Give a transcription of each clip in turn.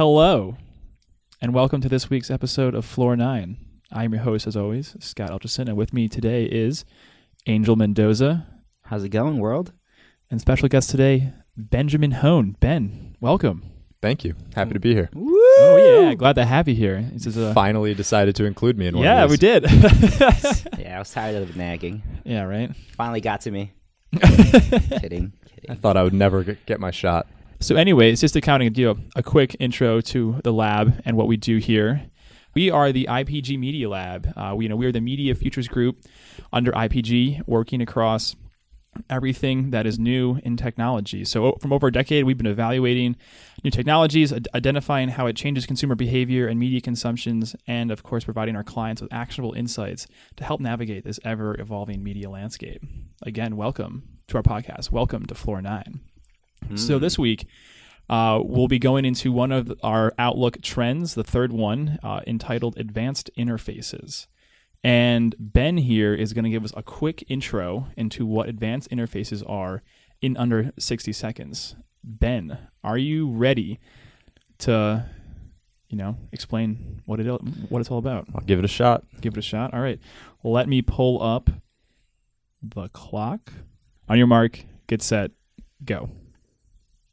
Hello, and welcome to this week's episode of Floor 9. I'm your host, as always, Scott Elcherson, and with me today is Angel Mendoza How's it going, world? and special guest today, Benjamin Hone. Ben, welcome. Thank you. Happy to be here. Oh, yeah, glad to have you here. This is a, Finally decided to include me in one yeah, of we did. Yeah, I was tired of nagging. yeah, right? Finally got to me. kidding, I thought I would never get get my shot. So, just to kind of do a, a quick intro to the lab and what we do here. We are the IPG Media Lab. Uh, we, you know, we are the media futures group under IPG, working across everything that is new in technology. So, from over a decade, we've been evaluating new technologies, ad- identifying how it changes consumer behavior and media consumptions, and of course, providing our clients with actionable insights to help navigate this ever evolving media landscape. Again, welcome to our podcast. Welcome to Floor Nine. So this week, uh, we'll be going into one of our Outlook trends, the third one, uh, entitled Advanced Interfaces. And Ben here is going to give us a quick intro into what advanced interfaces are in under 60 seconds. Ben, are you ready to, you know, explain what it what it's all about? I'll give it a shot. Give it a shot. All right. Let me pull up the clock. On your mark, get set, go.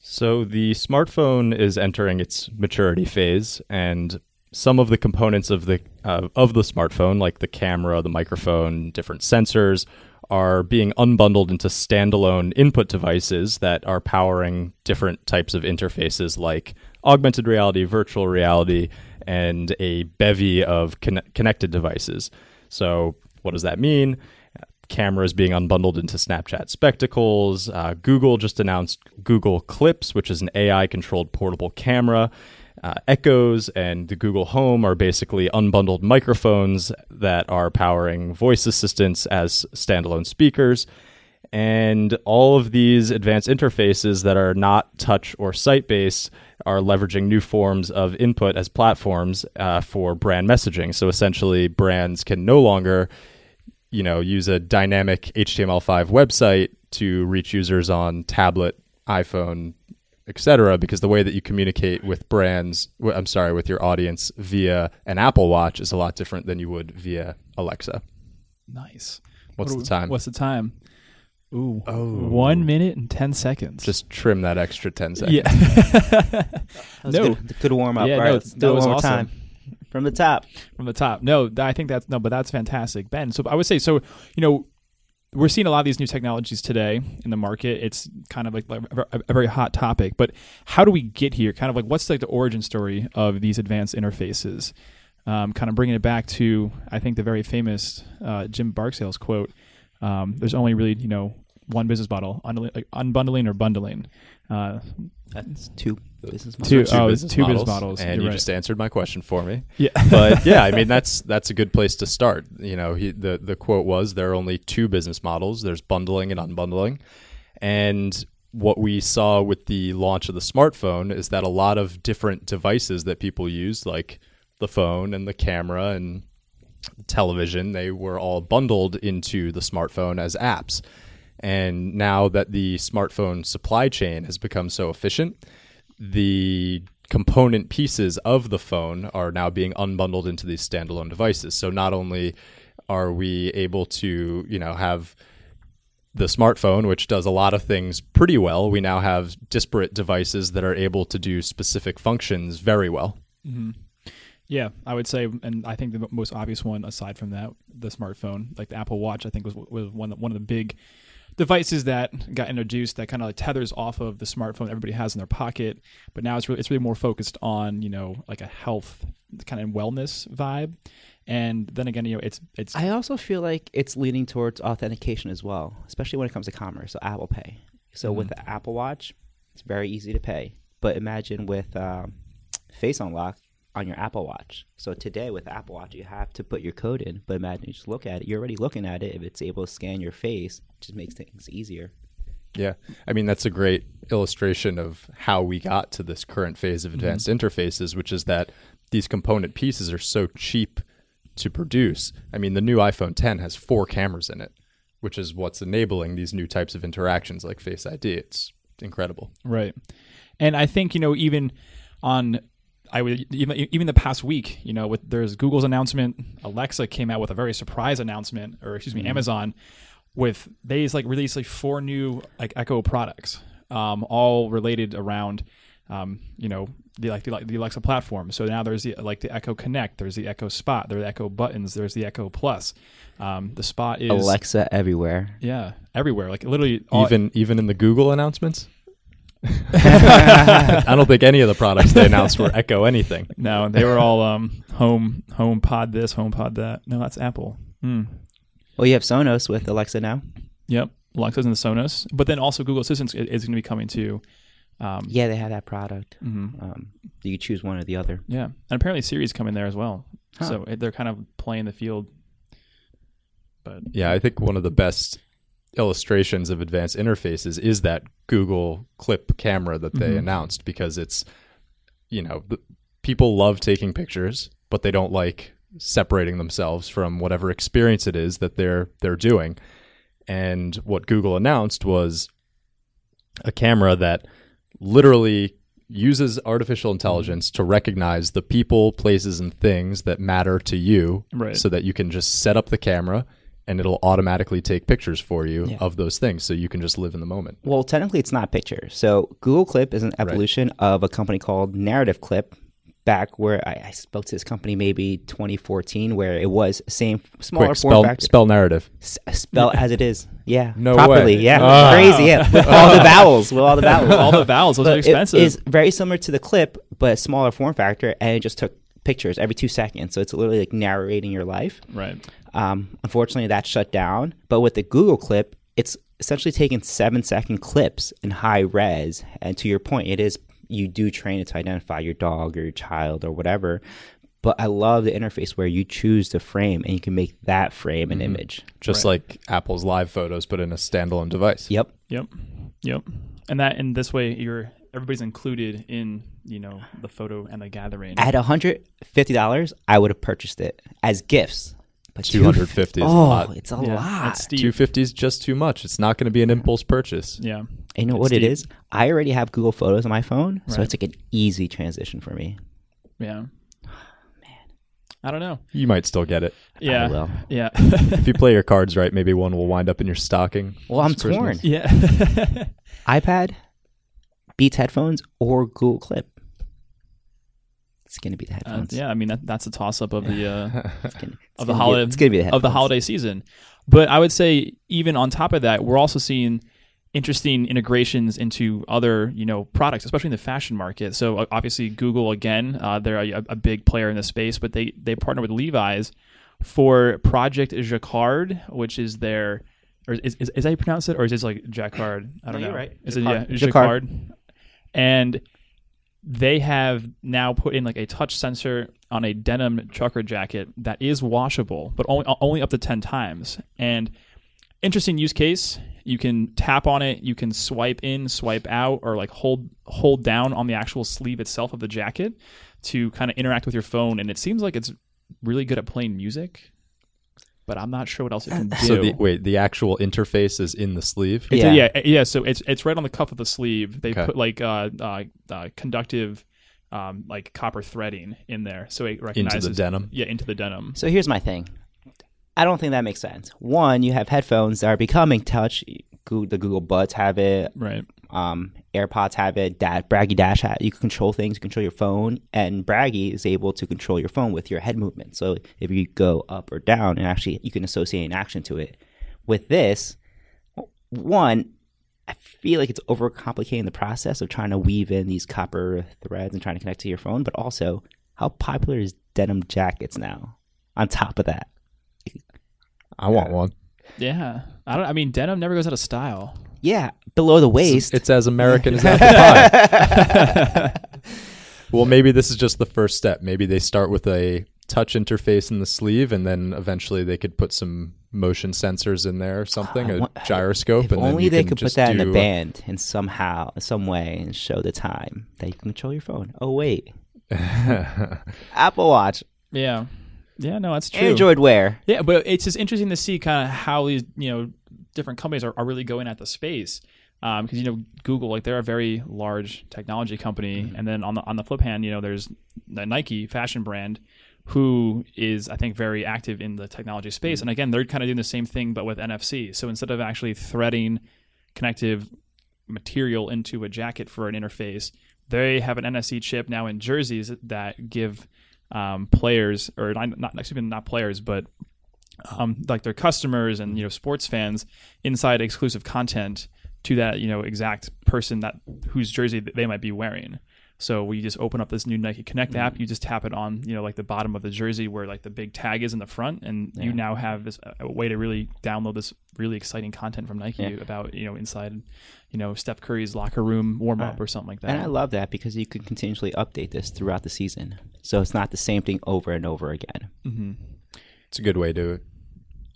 So the smartphone is entering its maturity phase, and some of the components of the uh, of the smartphone, like the camera, the microphone, different sensors, are being unbundled into standalone input devices that are powering different types of interfaces, like augmented reality, virtual reality, and a bevy of conne- connected devices. So, what does that mean? Cameras being unbundled into Snapchat Spectacles. Uh, Google just announced Google Clips, which is an AI controlled portable camera. Uh, Echoes and the Google Home are basically unbundled microphones that are powering voice assistants as standalone speakers. And all of these advanced interfaces that are not touch or sight based are leveraging new forms of input as platforms uh, for brand messaging. So essentially, brands can no longer you know use a dynamic HTML5 website to reach users on tablet, iPhone, etc. Because the way that you communicate with brands, I'm sorry, with your audience via an Apple Watch is a lot different than you would via Alexa. Nice. What's What the time? What's the time? Ooh. Oh. One minute and 10 seconds. Just trim that extra ten seconds. Yeah. That was no, good, good warm up. Yeah, All no, right, let's that was awesome. time. From the top. from the top. No, I think that's, no, but that's fantastic. Ben, so I would say, so, you know, we're seeing a lot of these new technologies today in the market. It's kind of like a, very hot topic, but how do we get here? Kind of like what's like the origin story of these advanced interfaces? Um, kind of bringing it back to, I think, the very famous uh, Jim Barksdale's quote um, there's only really, you know, one business model, unbundling, like unbundling or bundling. Uh, That's two business models. Two- Two oh, business two models, business models. and You're you right. just answered my question for me. yeah. but yeah, I mean that's that's a good place to start. You know, he, the the quote was there are only two business models. There's bundling and unbundling, and what we saw with the launch of the smartphone is that a lot of different devices that people use, like the phone and the camera and television, they were all bundled into the smartphone as apps. And now that the smartphone supply chain has become so efficient, the component pieces of the phone are now being unbundled into these standalone devices. So not only are we able to, you know, have the smartphone, which does a lot of things pretty well, we now have disparate devices that are able to do specific functions very well. hmm Yeah, I would say, and I think the most obvious one, aside from that, the smartphone, like the Apple Watch, I think was was one one of the big devices that got introduced that kind of like tethers off of the smartphone everybody has in their pocket. But now it's really it's really more focused on you know like a health kind of wellness vibe. And then again, you know, it's it's I also feel like it's leaning towards authentication as well, especially when it comes to commerce. So Apple Pay. So with Mhm. the Apple Watch, it's very easy to pay. But imagine with um, Face Unlock on your Apple Watch. So today with Apple Watch, you have to put your code in. But imagine you just look at it. You're already looking at it. If it's able to scan your face, it just makes things easier. Yeah. I mean, that's a great illustration of how we got to this current phase of mm-hmm. advanced interfaces, which is that these component pieces are so cheap to produce. I mean, the new iPhone 10 has four cameras in it, which is what's enabling these new types of interactions like Face ID. It's incredible. Right. And I think, you know, even on I would even even the past week, you know, with there's Google's announcement, Alexa came out with a very surprise announcement, or excuse me, Amazon, with they like released like four new like Echo products, um, all related around, um, you know, the like the, like the Alexa platform. So now there's the like the Echo Connect, there's the Echo Spot, there's the Echo Buttons, there's the Echo Plus. Um, the Spot is Alexa everywhere. yeah, everywhere. Like literally, all, even even in the Google announcements. I don't think any of the products they announced were Echo anything. no, they were all um home home pod this, home pod that. No, that's Apple. Hmm. Well, you have Sonos with Alexa now. Yep, Alexa's and the Sonos, but then also Google Assistant is, is going to be coming too. Um, Yeah, they have that product. mhm. Um, you choose one or the other. Yeah, and apparently Siri's coming there as well. Huh. So it, they're kind of playing the field. But Yeah, I think one of the best illustrations of advanced interfaces is that Google Clip camera that they Mhm. announced because it's, you know, the, people love taking pictures, but they don't like separating themselves from whatever experience it is that they're they're doing. And what Google announced was a camera that literally uses artificial intelligence to recognize the people, places, and things that matter to you Right. so that you can just set up the camera and it'll automatically take pictures for you Yeah. of those things so you can just live in the moment. Well, technically, it's not picture. So Google Clip is an evolution of a company called Narrative Clip. Back where I, I spoke to this company maybe 2014, where it was same smaller Quick, form spell, factor. spell narrative. S- spell as it is. Yeah, No properly. way. Yeah, Ah. crazy. Yeah, with all the vowels. With all the vowels. all the vowels, those are expensive. It is very similar to the clip, but smaller form factor, and it just took pictures every two seconds. So it's literally like narrating your life. right. Um, unfortunately, that's shut down. But with the Google clip, it's essentially taking seven second clips in high res. And to your point, it is you do train it to identify your dog or your child or whatever. But I love the interface where you choose the frame and you can make that frame an image. Just Right. like Apple's live photos, but in a standalone device. Yep. Yep. Yep. And that in this way, you're everybody's included in you know the photo and the gathering. At $150, I would have purchased it as gifts. But 250 is a oh, lot. it's a Yeah, lot. that's steep. 250 is just too much. It's not going to be an impulse purchase. yeah. And you know It's what it deep. is? I already have Google Photos on my phone, so Right. it's like an easy transition for me. Yeah. Oh, man. I don't know. You might still get it. Yeah. will. Yeah. If you play your cards right, maybe one will wind up in your stocking. Well, I'm this Christmas. torn. yeah. iPad, Beats headphones, or Google Clip. It's gonna be the Uh, headphones. yeah. I mean that that's a toss up of the uh, It's gonna, it's of the gonna be- holiday it's gonna be the of the holiday season. But I would say even on top of that, we're also seeing interesting integrations into other you know products, especially in the fashion market. So uh, obviously Google again, uh, they're a, a big player in the space, but they they partner with Levi's for Project Jacquard, which is their or is, is, is that how you pronounce it, or is it like Jacquard? I don't No, know. you're right. Is Jacquard. it yeah, Jacquard. Jacquard? And they have now put in like a touch sensor on a denim trucker jacket that is washable, but only only up to ten times. And interesting use case. You can tap on it. You can swipe in, swipe out, or like hold hold down on the actual sleeve itself of the jacket to kind of interact with your phone. And it seems like it's really good at playing music, but I'm not sure what else it can do. So the wait, the actual interface is in the sleeve. It's Yeah. a- yeah, yeah. So it's it's right on the cuff of the sleeve. They Okay. put like uh, uh, uh conductive, um, like copper threading in there, so it recognizes Into recognizes the denim. Yeah, into the denim. So here's my thing. I don't think that makes sense. One, you have headphones that are becoming touch. Goo- The Google Buds have it. Right. Um, AirPods have it. Da- Bragi Dash hat. You can control things. You control your phone, and Bragi is able to control your phone with your head movement. So if you go up or down, and actually you can associate an action to it. With this, one, I feel like it's overcomplicating the process of trying to weave in these copper threads and trying to connect to your phone. But also, how popular is denim jackets now? On top of that, I want one. Yeah. I don't. I mean, denim never goes out of style. Yeah, below the waist. It's as American as apple pie. well, maybe this is just the first step. Maybe they start with a touch interface in the sleeve, and then eventually they could put some motion sensors in there or something, I a want- gyroscope. If and then only you they could put just that in do- a band in somehow, some way, and show the time that you can control your phone. Oh wait, Apple Watch, Yeah. Yeah. No, that's true. Android Wear. Yeah, but it's just interesting to see kind of how these you know different companies are, are really going at the space. Um, because you know Google, like they're a very large technology company, mm-hmm. and then on the on the flip hand, you know, there's the Nike fashion brand who is I think very active in the technology space, mm-hmm. and again, they're kind of doing the same thing but with NFC. So instead of actually threading connective material into a jacket for an interface, they have an NFC chip now in jerseys that give um, players or not, not excuse me, not players, but um, like their customers and you know sports fans inside exclusive content to that you know exact person that whose jersey they might be wearing. So we just open up this new Nike Connect app. You just tap it on, you know, like the bottom of the jersey where like the big tag is in the front, and you now have this a way to really download this really exciting content from Nike Yeah. about you know inside, you know, Steph Curry's locker room warm up Uh, or something like that. And I love that because you can continuously update this throughout the season. So it's not the same thing over and over again. mm-hmm. It's a good way to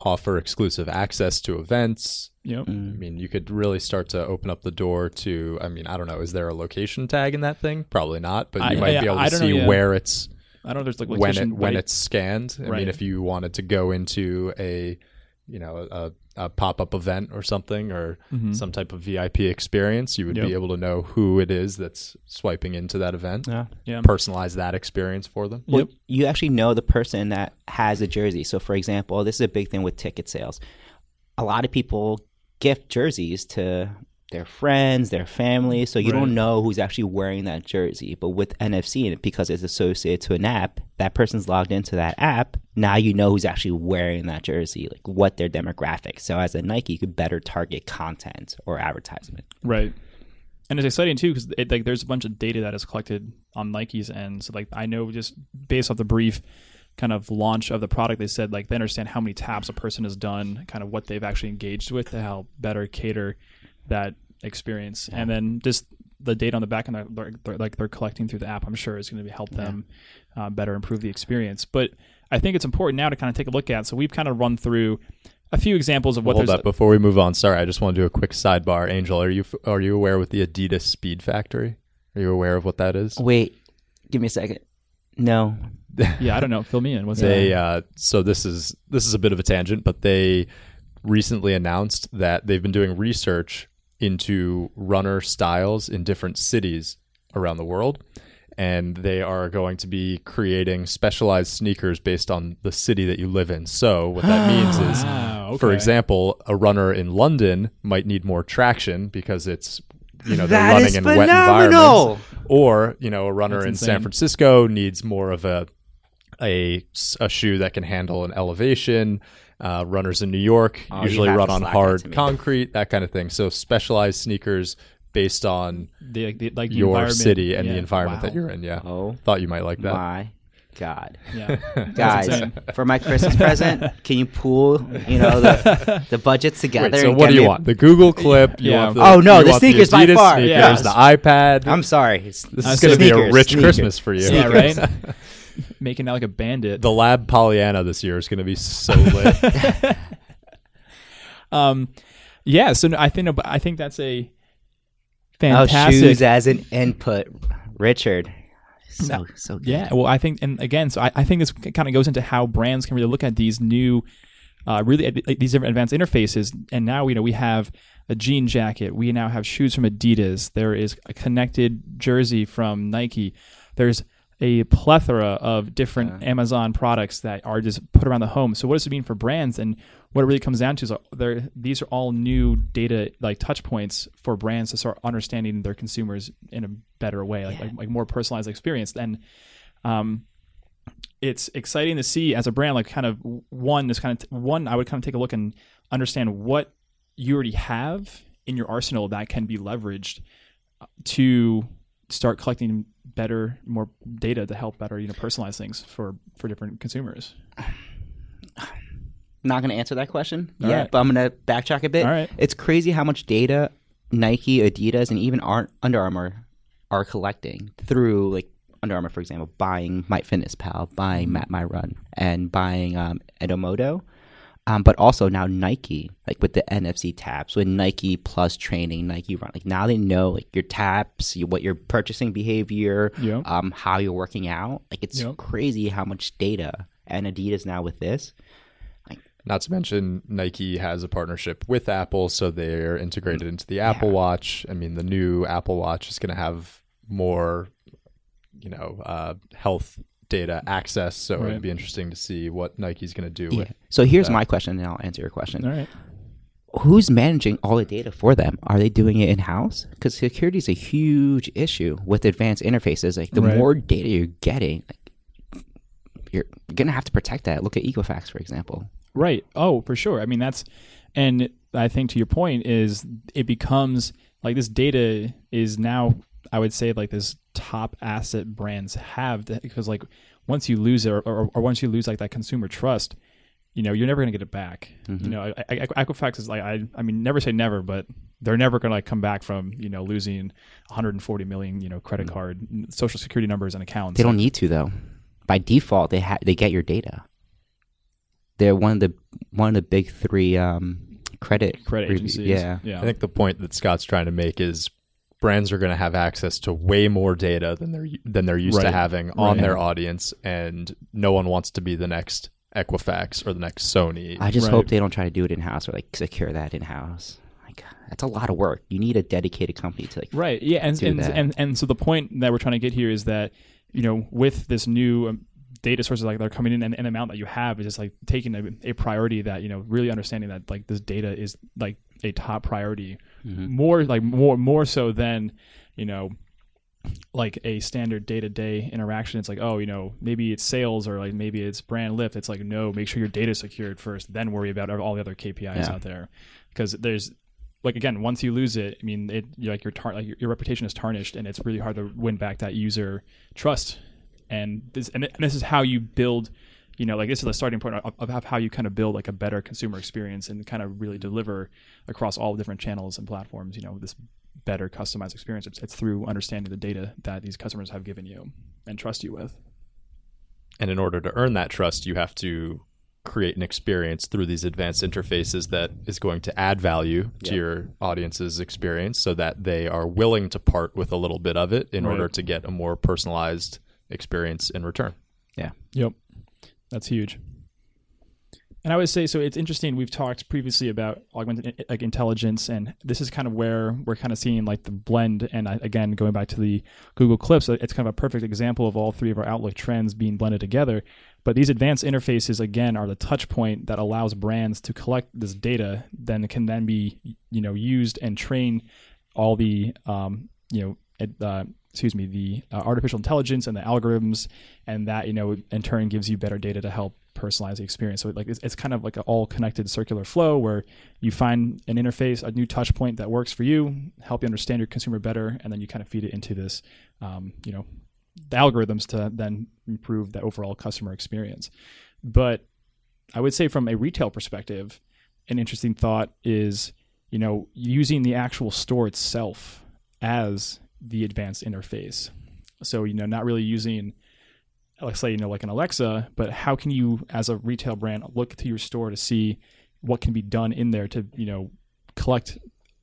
offer exclusive access to events. Yep. Mm. I mean, you could really start to open up the door to. I mean, I don't know. Is there a location tag in that thing? Probably not, but you I- might I- be able to don't know, see yeah. where it's I don't know. If there's like when it when it's scanned. I Right. mean, if you wanted to go into a, you know, a, a pop up event or something, or Mhm. some type of VIP experience, you would Yep. be able to know who it is that's swiping into that event. Yeah. yeah. Personalize that experience for them. Well, Yep. you actually know the person that has a jersey. So, for example, this is a big thing with ticket sales. A lot of people gift jerseys to their friends, their family. So you Right. don't know who's actually wearing that jersey. But with NFC, and because it's associated to an app, that person's logged into that app. Now you know who's actually wearing that jersey, like what their demographic. So as a Nike, you could better target content or advertisement. Right. And it's exciting too because like there's a bunch of data that is collected on Nike's end. So like I know just based off the brief kind of launch of the product, they said like they understand how many taps a person has done, kind of what they've actually engaged with to help better cater that experience, and then just the data on the back end that they're, they're, like they're collecting through the app, I'm sure is going to help them uh, better improve the experience. But I think it's important now to kind of take a look at. So we've kind of run through a few examples of what Hold there's. up before we move on. Sorry, I just want to do a quick sidebar. Angel, are you are you aware with the Adidas Speed Factory? Are you aware of what that is? Wait, give me a second. No. yeah, I don't know. Fill me in. What's they that? uh, so this is this is a bit of a tangent, but they recently announced that they've been doing research into runner styles in different cities around the world. And they are going to be creating specialized sneakers based on the city that you live in. So, what that means is, ah, Wow, for example, a runner in London might need more traction because it's, you know, they're running in wet environments. Or, you know, a runner That's in insane. San Francisco needs more of a a, a shoe that can handle an elevation. Uh, runners in New York Oh, usually run on hard concrete, that kind of thing. So specialized sneakers based on the, the like the your city and Yeah. the environment that you're in. Yeah, Oh thought you might like that. my God. Yeah, Guys, for my Christmas present, can you pool, you know, the, the budgets together? Wait, so and what do you me- want? The Google clip? You Yeah. want the, Oh, no, you the want sneakers by Adidas far. Sneakers, Yes. the iPad. I'm sorry. It's- this Uh, is going to be a rich sneakers. Christmas for you. yeah, right. Making out like a bandit. the Lab Pollyanna this year is going to be so lit. Um, yeah. So I think I think that's a Oh, fantastic. shoes as an input. Richard. So, so good. Yeah, well, I think, and again, so I, I think this kind of goes into how brands can really look at these new, uh, really ad- these different advanced interfaces. And now, you know, we have a jean jacket. We now have shoes from Adidas. There is a connected jersey from Nike. There's a plethora of different Amazon products that are just put around the home. So, what does it mean for brands? And what it really comes down to is uh, there these are all new data like touch points for brands to start understanding their consumers in a better way, like like, like more personalized experience. And um, it's exciting to see as a brand, like kind of one is kind of one. I would kind of take a look and understand what you already have in your arsenal that can be leveraged uh, to start collecting better, more data to help better, you know, personalize things for for different consumers. Not going to answer that question All yet, right. but I'm going to backtrack a bit. All right. It's crazy how much data Nike, Adidas, and even Ar- Under Armour are collecting through, like, Under Armour, for example, buying MyFitnessPal, buying Mm-hmm. Map My Run, and buying um, Endomondo. Um, but also now Nike, like with the NFC tabs, with Nike Plus training, Nike Run, like now they know like your taps, you, what your purchasing behavior, Yep. um, how you're working out. Like it's Yep. crazy how much data and Adidas now with this. Like Not to mention, Nike has a partnership with Apple, so they're integrated into the Apple Yeah. Watch. I mean, the new Apple Watch is going to have more, you know, uh, health data access. So Right. it'd be interesting to see what Nike's going to do Yeah. with. So here's that. my question, and I'll answer your question. All right. Who's managing all the data for them? Are they doing it in house? Because security is a huge issue with advanced interfaces. Like the Right. more data you're getting, like, you're gonna have to protect that. Look at Equifax, for example. Right. Oh, for sure. I mean, that's, and I think to your point is it becomes like this data is now, I would say, like this top asset brands have that because like once you lose it or, or, or once you lose like that consumer trust, you know, you're never going to get it back. You know, I, I, Equifax is like, I, I mean, never say never, but they're never going to like come back from, you know, losing 140 million, you know, credit card, social security numbers and accounts. They don't need to though. By default, they ha- they get your data. They're one of the one of the big three um, credit credit review- agencies. Yeah, Yeah. I think the point that Scott's trying to make is brands are going to have access to way more data than they're than they're used to having on Right. their audience, and no one wants to be the next Equifax or the next Sony. I just Right. hope they don't try to do it in house or like secure that in house. Like that's a lot of work. You need a dedicated company to like. Right. Yeah. And do and, that. and and so the point that we're trying to get here is that you know with this new um, data sources like they're coming in and an amount that you have is just like taking a, a priority that you know really understanding that like this data is like a top priority mm-hmm. more like more more so than you know like a standard day-to-day interaction. It's like oh you know maybe it's sales or like maybe it's brand lift. It's like no make sure your data is secured first then worry about all the other kpis Yeah. out there. Because there's like again once you lose it i mean it like your tar- like your, your reputation is tarnished and it's really hard to win back that user trust and this and this is how you build you know like this is the starting point of, of how you kind of build like a better consumer experience and kind of really mm-hmm. deliver across all different channels and platforms you know this better customized experience it's, it's through understanding the data that these customers have given you and trust you with And in order to earn that trust, you have to create an experience through these advanced interfaces that is going to add value to Yeah. your audience's experience so that they are willing to part with a little bit of it in Right. order to get a more personalized experience in return. Yeah. Yep. That's huge. And I would say so. It's interesting. We've talked previously about augmented like intelligence, and this is kind of where we're kind of seeing like the blend. And I, again, going back to the Google Clips, it's kind of a perfect example of all three of our Outlook trends being blended together. But these advanced interfaces, again, are the touch point that allows brands to collect this data, then can then be you know used and train all the um, you know uh, excuse me the uh, artificial intelligence and the algorithms and that you know in turn gives you better data to help personalize the experience. So like it's, it's kind of like an all connected circular flow where you find an interface a new touch point that works for you help you understand your consumer better and then you kind of feed it into this um, you know the algorithms to then improve the overall customer experience. But i would say from a retail perspective an interesting thought is you know using the actual store itself as the advanced interface so you know not really using let's say you know like an alexa but how can you as a retail brand look to your store to see what can be done in there to you know collect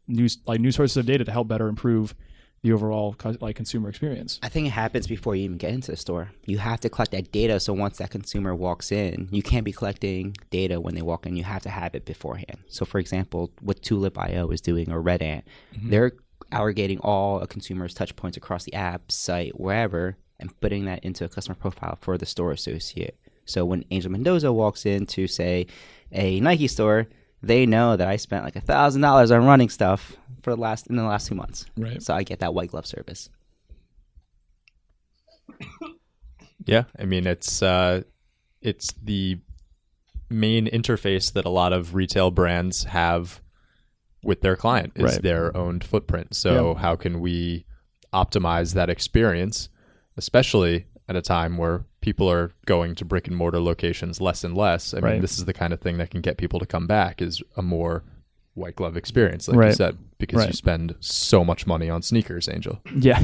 news like new sources of data to help better improve the overall like consumer experience I think it happens before you even get into the store. You have to collect that data so once that consumer walks in, you can't be collecting data when they walk in. You have to have it beforehand. So, for example, what Tulip.io is doing or Red Ant, mm-hmm. they're aggregating all a consumer's touch points across the app, site, wherever, and putting that into a customer profile for the store associate. So when Angel Mendoza walks into, say, a Nike store, they know that I spent like a thousand dollars on running stuff for the last in the last two months. Right. So I get that white glove service. Yeah, I mean it's uh, it's the main interface that a lot of retail brands have with their client is Right. their owned footprint. So how can we optimize that experience, especially at a time where people are going to brick and mortar locations less and less? I Right. mean, this is the kind of thing that can get people to come back is a more white glove experience, like you said, because you spend so much money on sneakers, Angel. yeah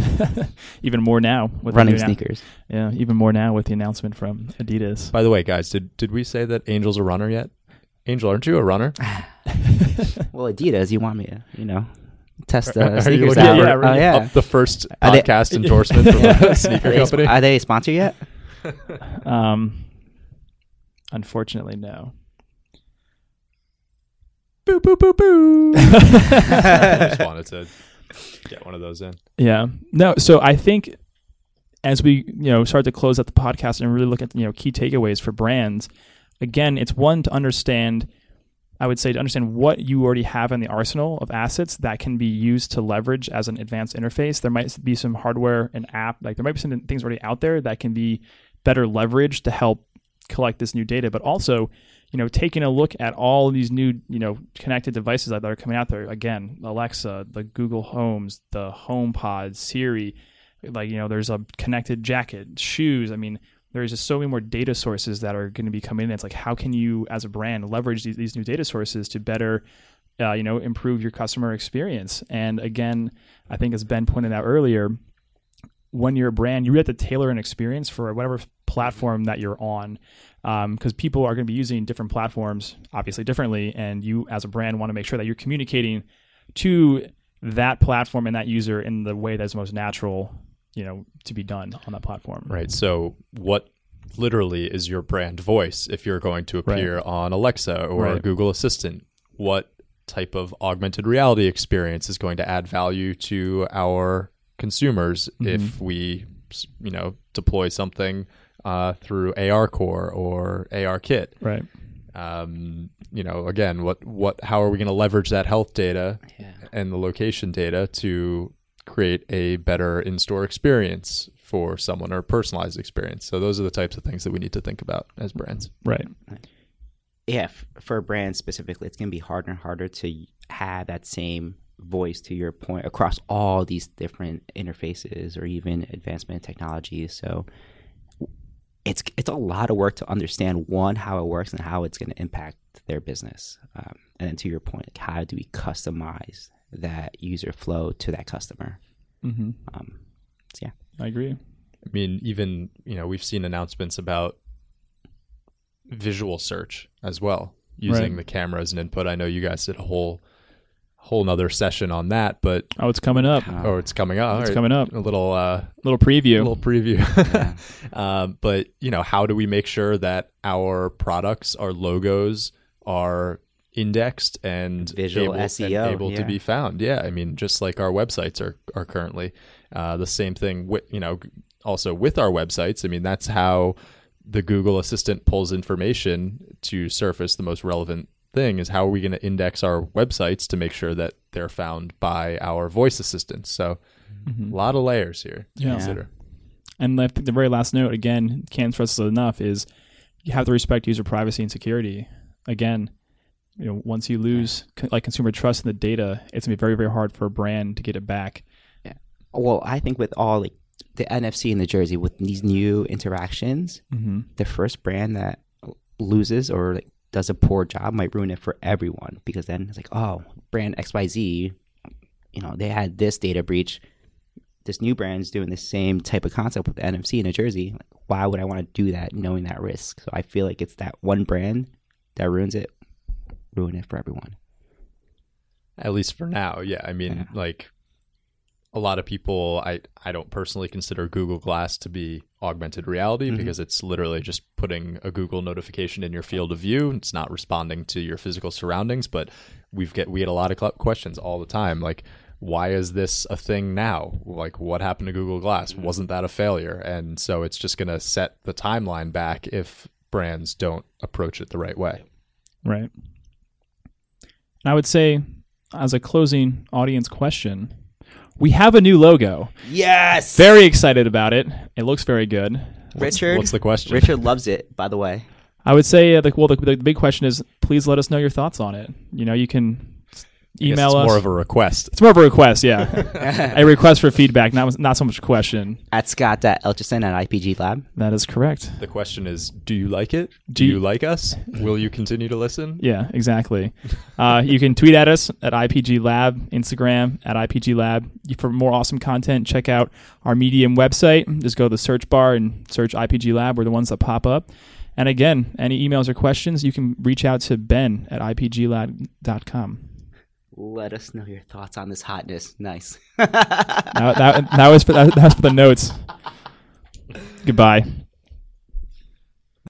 even more now with running new annou- sneakers. yeah even more now with the announcement from adidas By the way, guys, did did we say that Angel's a runner yet? Angel, aren't you a runner? Well, Adidas, you want me to, you know, test Are- uh, are sneakers looking out? for- oh yeah. Up the first Are they- podcast endorsement from a Are sneaker they, company. are they a sponsor yet? um unfortunately no boo boo boo boo. I just wanted to get one of those in. Yeah. No, so I think as we, you know, start to close out the podcast and really look at, you know, key takeaways for brands, again, it's one to understand I would say to understand what you already have in the arsenal of assets that can be used to leverage as an advanced interface. There might be some hardware and app, like there might be some things already out there that can be better leveraged to help collect this new data, but also, you know, taking a look at all these new, you know, connected devices that are coming out there. Again, Alexa, the Google Homes, the HomePod, Siri, like you know, there's a connected jacket, shoes. I mean, there's just so many more data sources that are going to be coming in. It's like how can you, as a brand, leverage these, these new data sources to better, uh, you know, improve your customer experience? And again, I think as Ben pointed out earlier, when you're a brand, you have to tailor an experience for whatever platform that you're on, because um, people are going to be using different platforms, obviously differently, and you as a brand want to make sure that you're communicating to that platform and that user in the way that's most natural you know to be done on that platform. Right. So what literally is your brand voice if you're going to appear right. on Alexa or right. Google Assistant? What type of augmented reality experience is going to add value to our consumers mm-hmm. if we you know deploy something uh, through ARCore or AR Kit? Right. Um, you know, again, what what how are we going to leverage that health data yeah. and the location data to create a better in-store experience for someone or a personalized experience. So those are the types of things that we need to think about as brands. Right. Yeah, for a brand specifically, it's going to be harder and harder to have that same voice to your point across all these different interfaces or even advancement in technology. So it's it's a lot of work to understand one how it works and how it's going to impact their business. Um, and then to your point, like how do we customize that user flow to that customer. Mm-hmm. Um, so yeah, I agree. I mean, even you know, we've seen announcements about visual search as well, using right. the camera as an input. I know you guys did a whole whole nother session on that, but oh, it's coming up. Oh, it's coming up. It's right. coming up. A little uh, little preview. A little preview. yeah. um, but you know, how do we make sure that our products, our logos, are indexed and visual able, SEO, able yeah. to be found. Yeah, I mean, just like our websites are are currently uh, the same thing. With you know, also with our websites. I mean, that's how the Google Assistant pulls information to surface the most relevant thing. Is how are we going to index our websites to make sure that they're found by our voice assistants? So, mm-hmm. a lot of layers here to yeah. consider. And the, the very last note again can't stress enough is you have to respect user privacy and security. Again, you know once you lose co- like consumer trust in the data it's gonna be very very hard for a brand to get it back. Yeah. Well i think with all like the nfc in the jersey with these new interactions mm-hmm. the first brand that loses or like does a poor job might ruin it for everyone because then it's like oh brand xyz you know they had this data breach. This new brand's doing the same type of concept with the nfc in the jersey. Like, why would i want to do that knowing that risk? So i feel like it's that one brand that ruins it ruin it for everyone. At least for now, yeah. I mean, yeah. like a lot of people, I I don't personally consider Google Glass to be augmented reality mm-hmm. because it's literally just putting a Google notification in your field of view. It's not responding to your physical surroundings. But we've get we get a lot of questions all the time, like why is this a thing now? Like, what happened to Google Glass? Mm-hmm. Wasn't that a failure? And so it's just going to set the timeline back if brands don't approach it the right way. Right. And I would say, as a closing audience question, we have a new logo. Yes. Very excited about it. It looks very good. Richard. What's the question? Richard loves it, by the way. I would say, uh, the, well, the, the big question is please let us know your thoughts on it. You know, you can email it's us. more of a request. It's more of a request, yeah. a request for feedback, not not so much a question. At scott.elchison at IPG Lab. That is correct. The question is, do you like it? Do, do you, you, like us? Will you continue to listen? Yeah, exactly. uh, you can tweet at us at IPG Lab, Instagram at IPG Lab. For more awesome content, check out our Medium website. Just go to the search bar and search IPG Lab. We're the ones that pop up. And again, any emails or questions, you can reach out to Ben at IPGLab.com. Let us know your thoughts on this hotness. Nice. that, that, that was for, that, that was for the notes. Goodbye.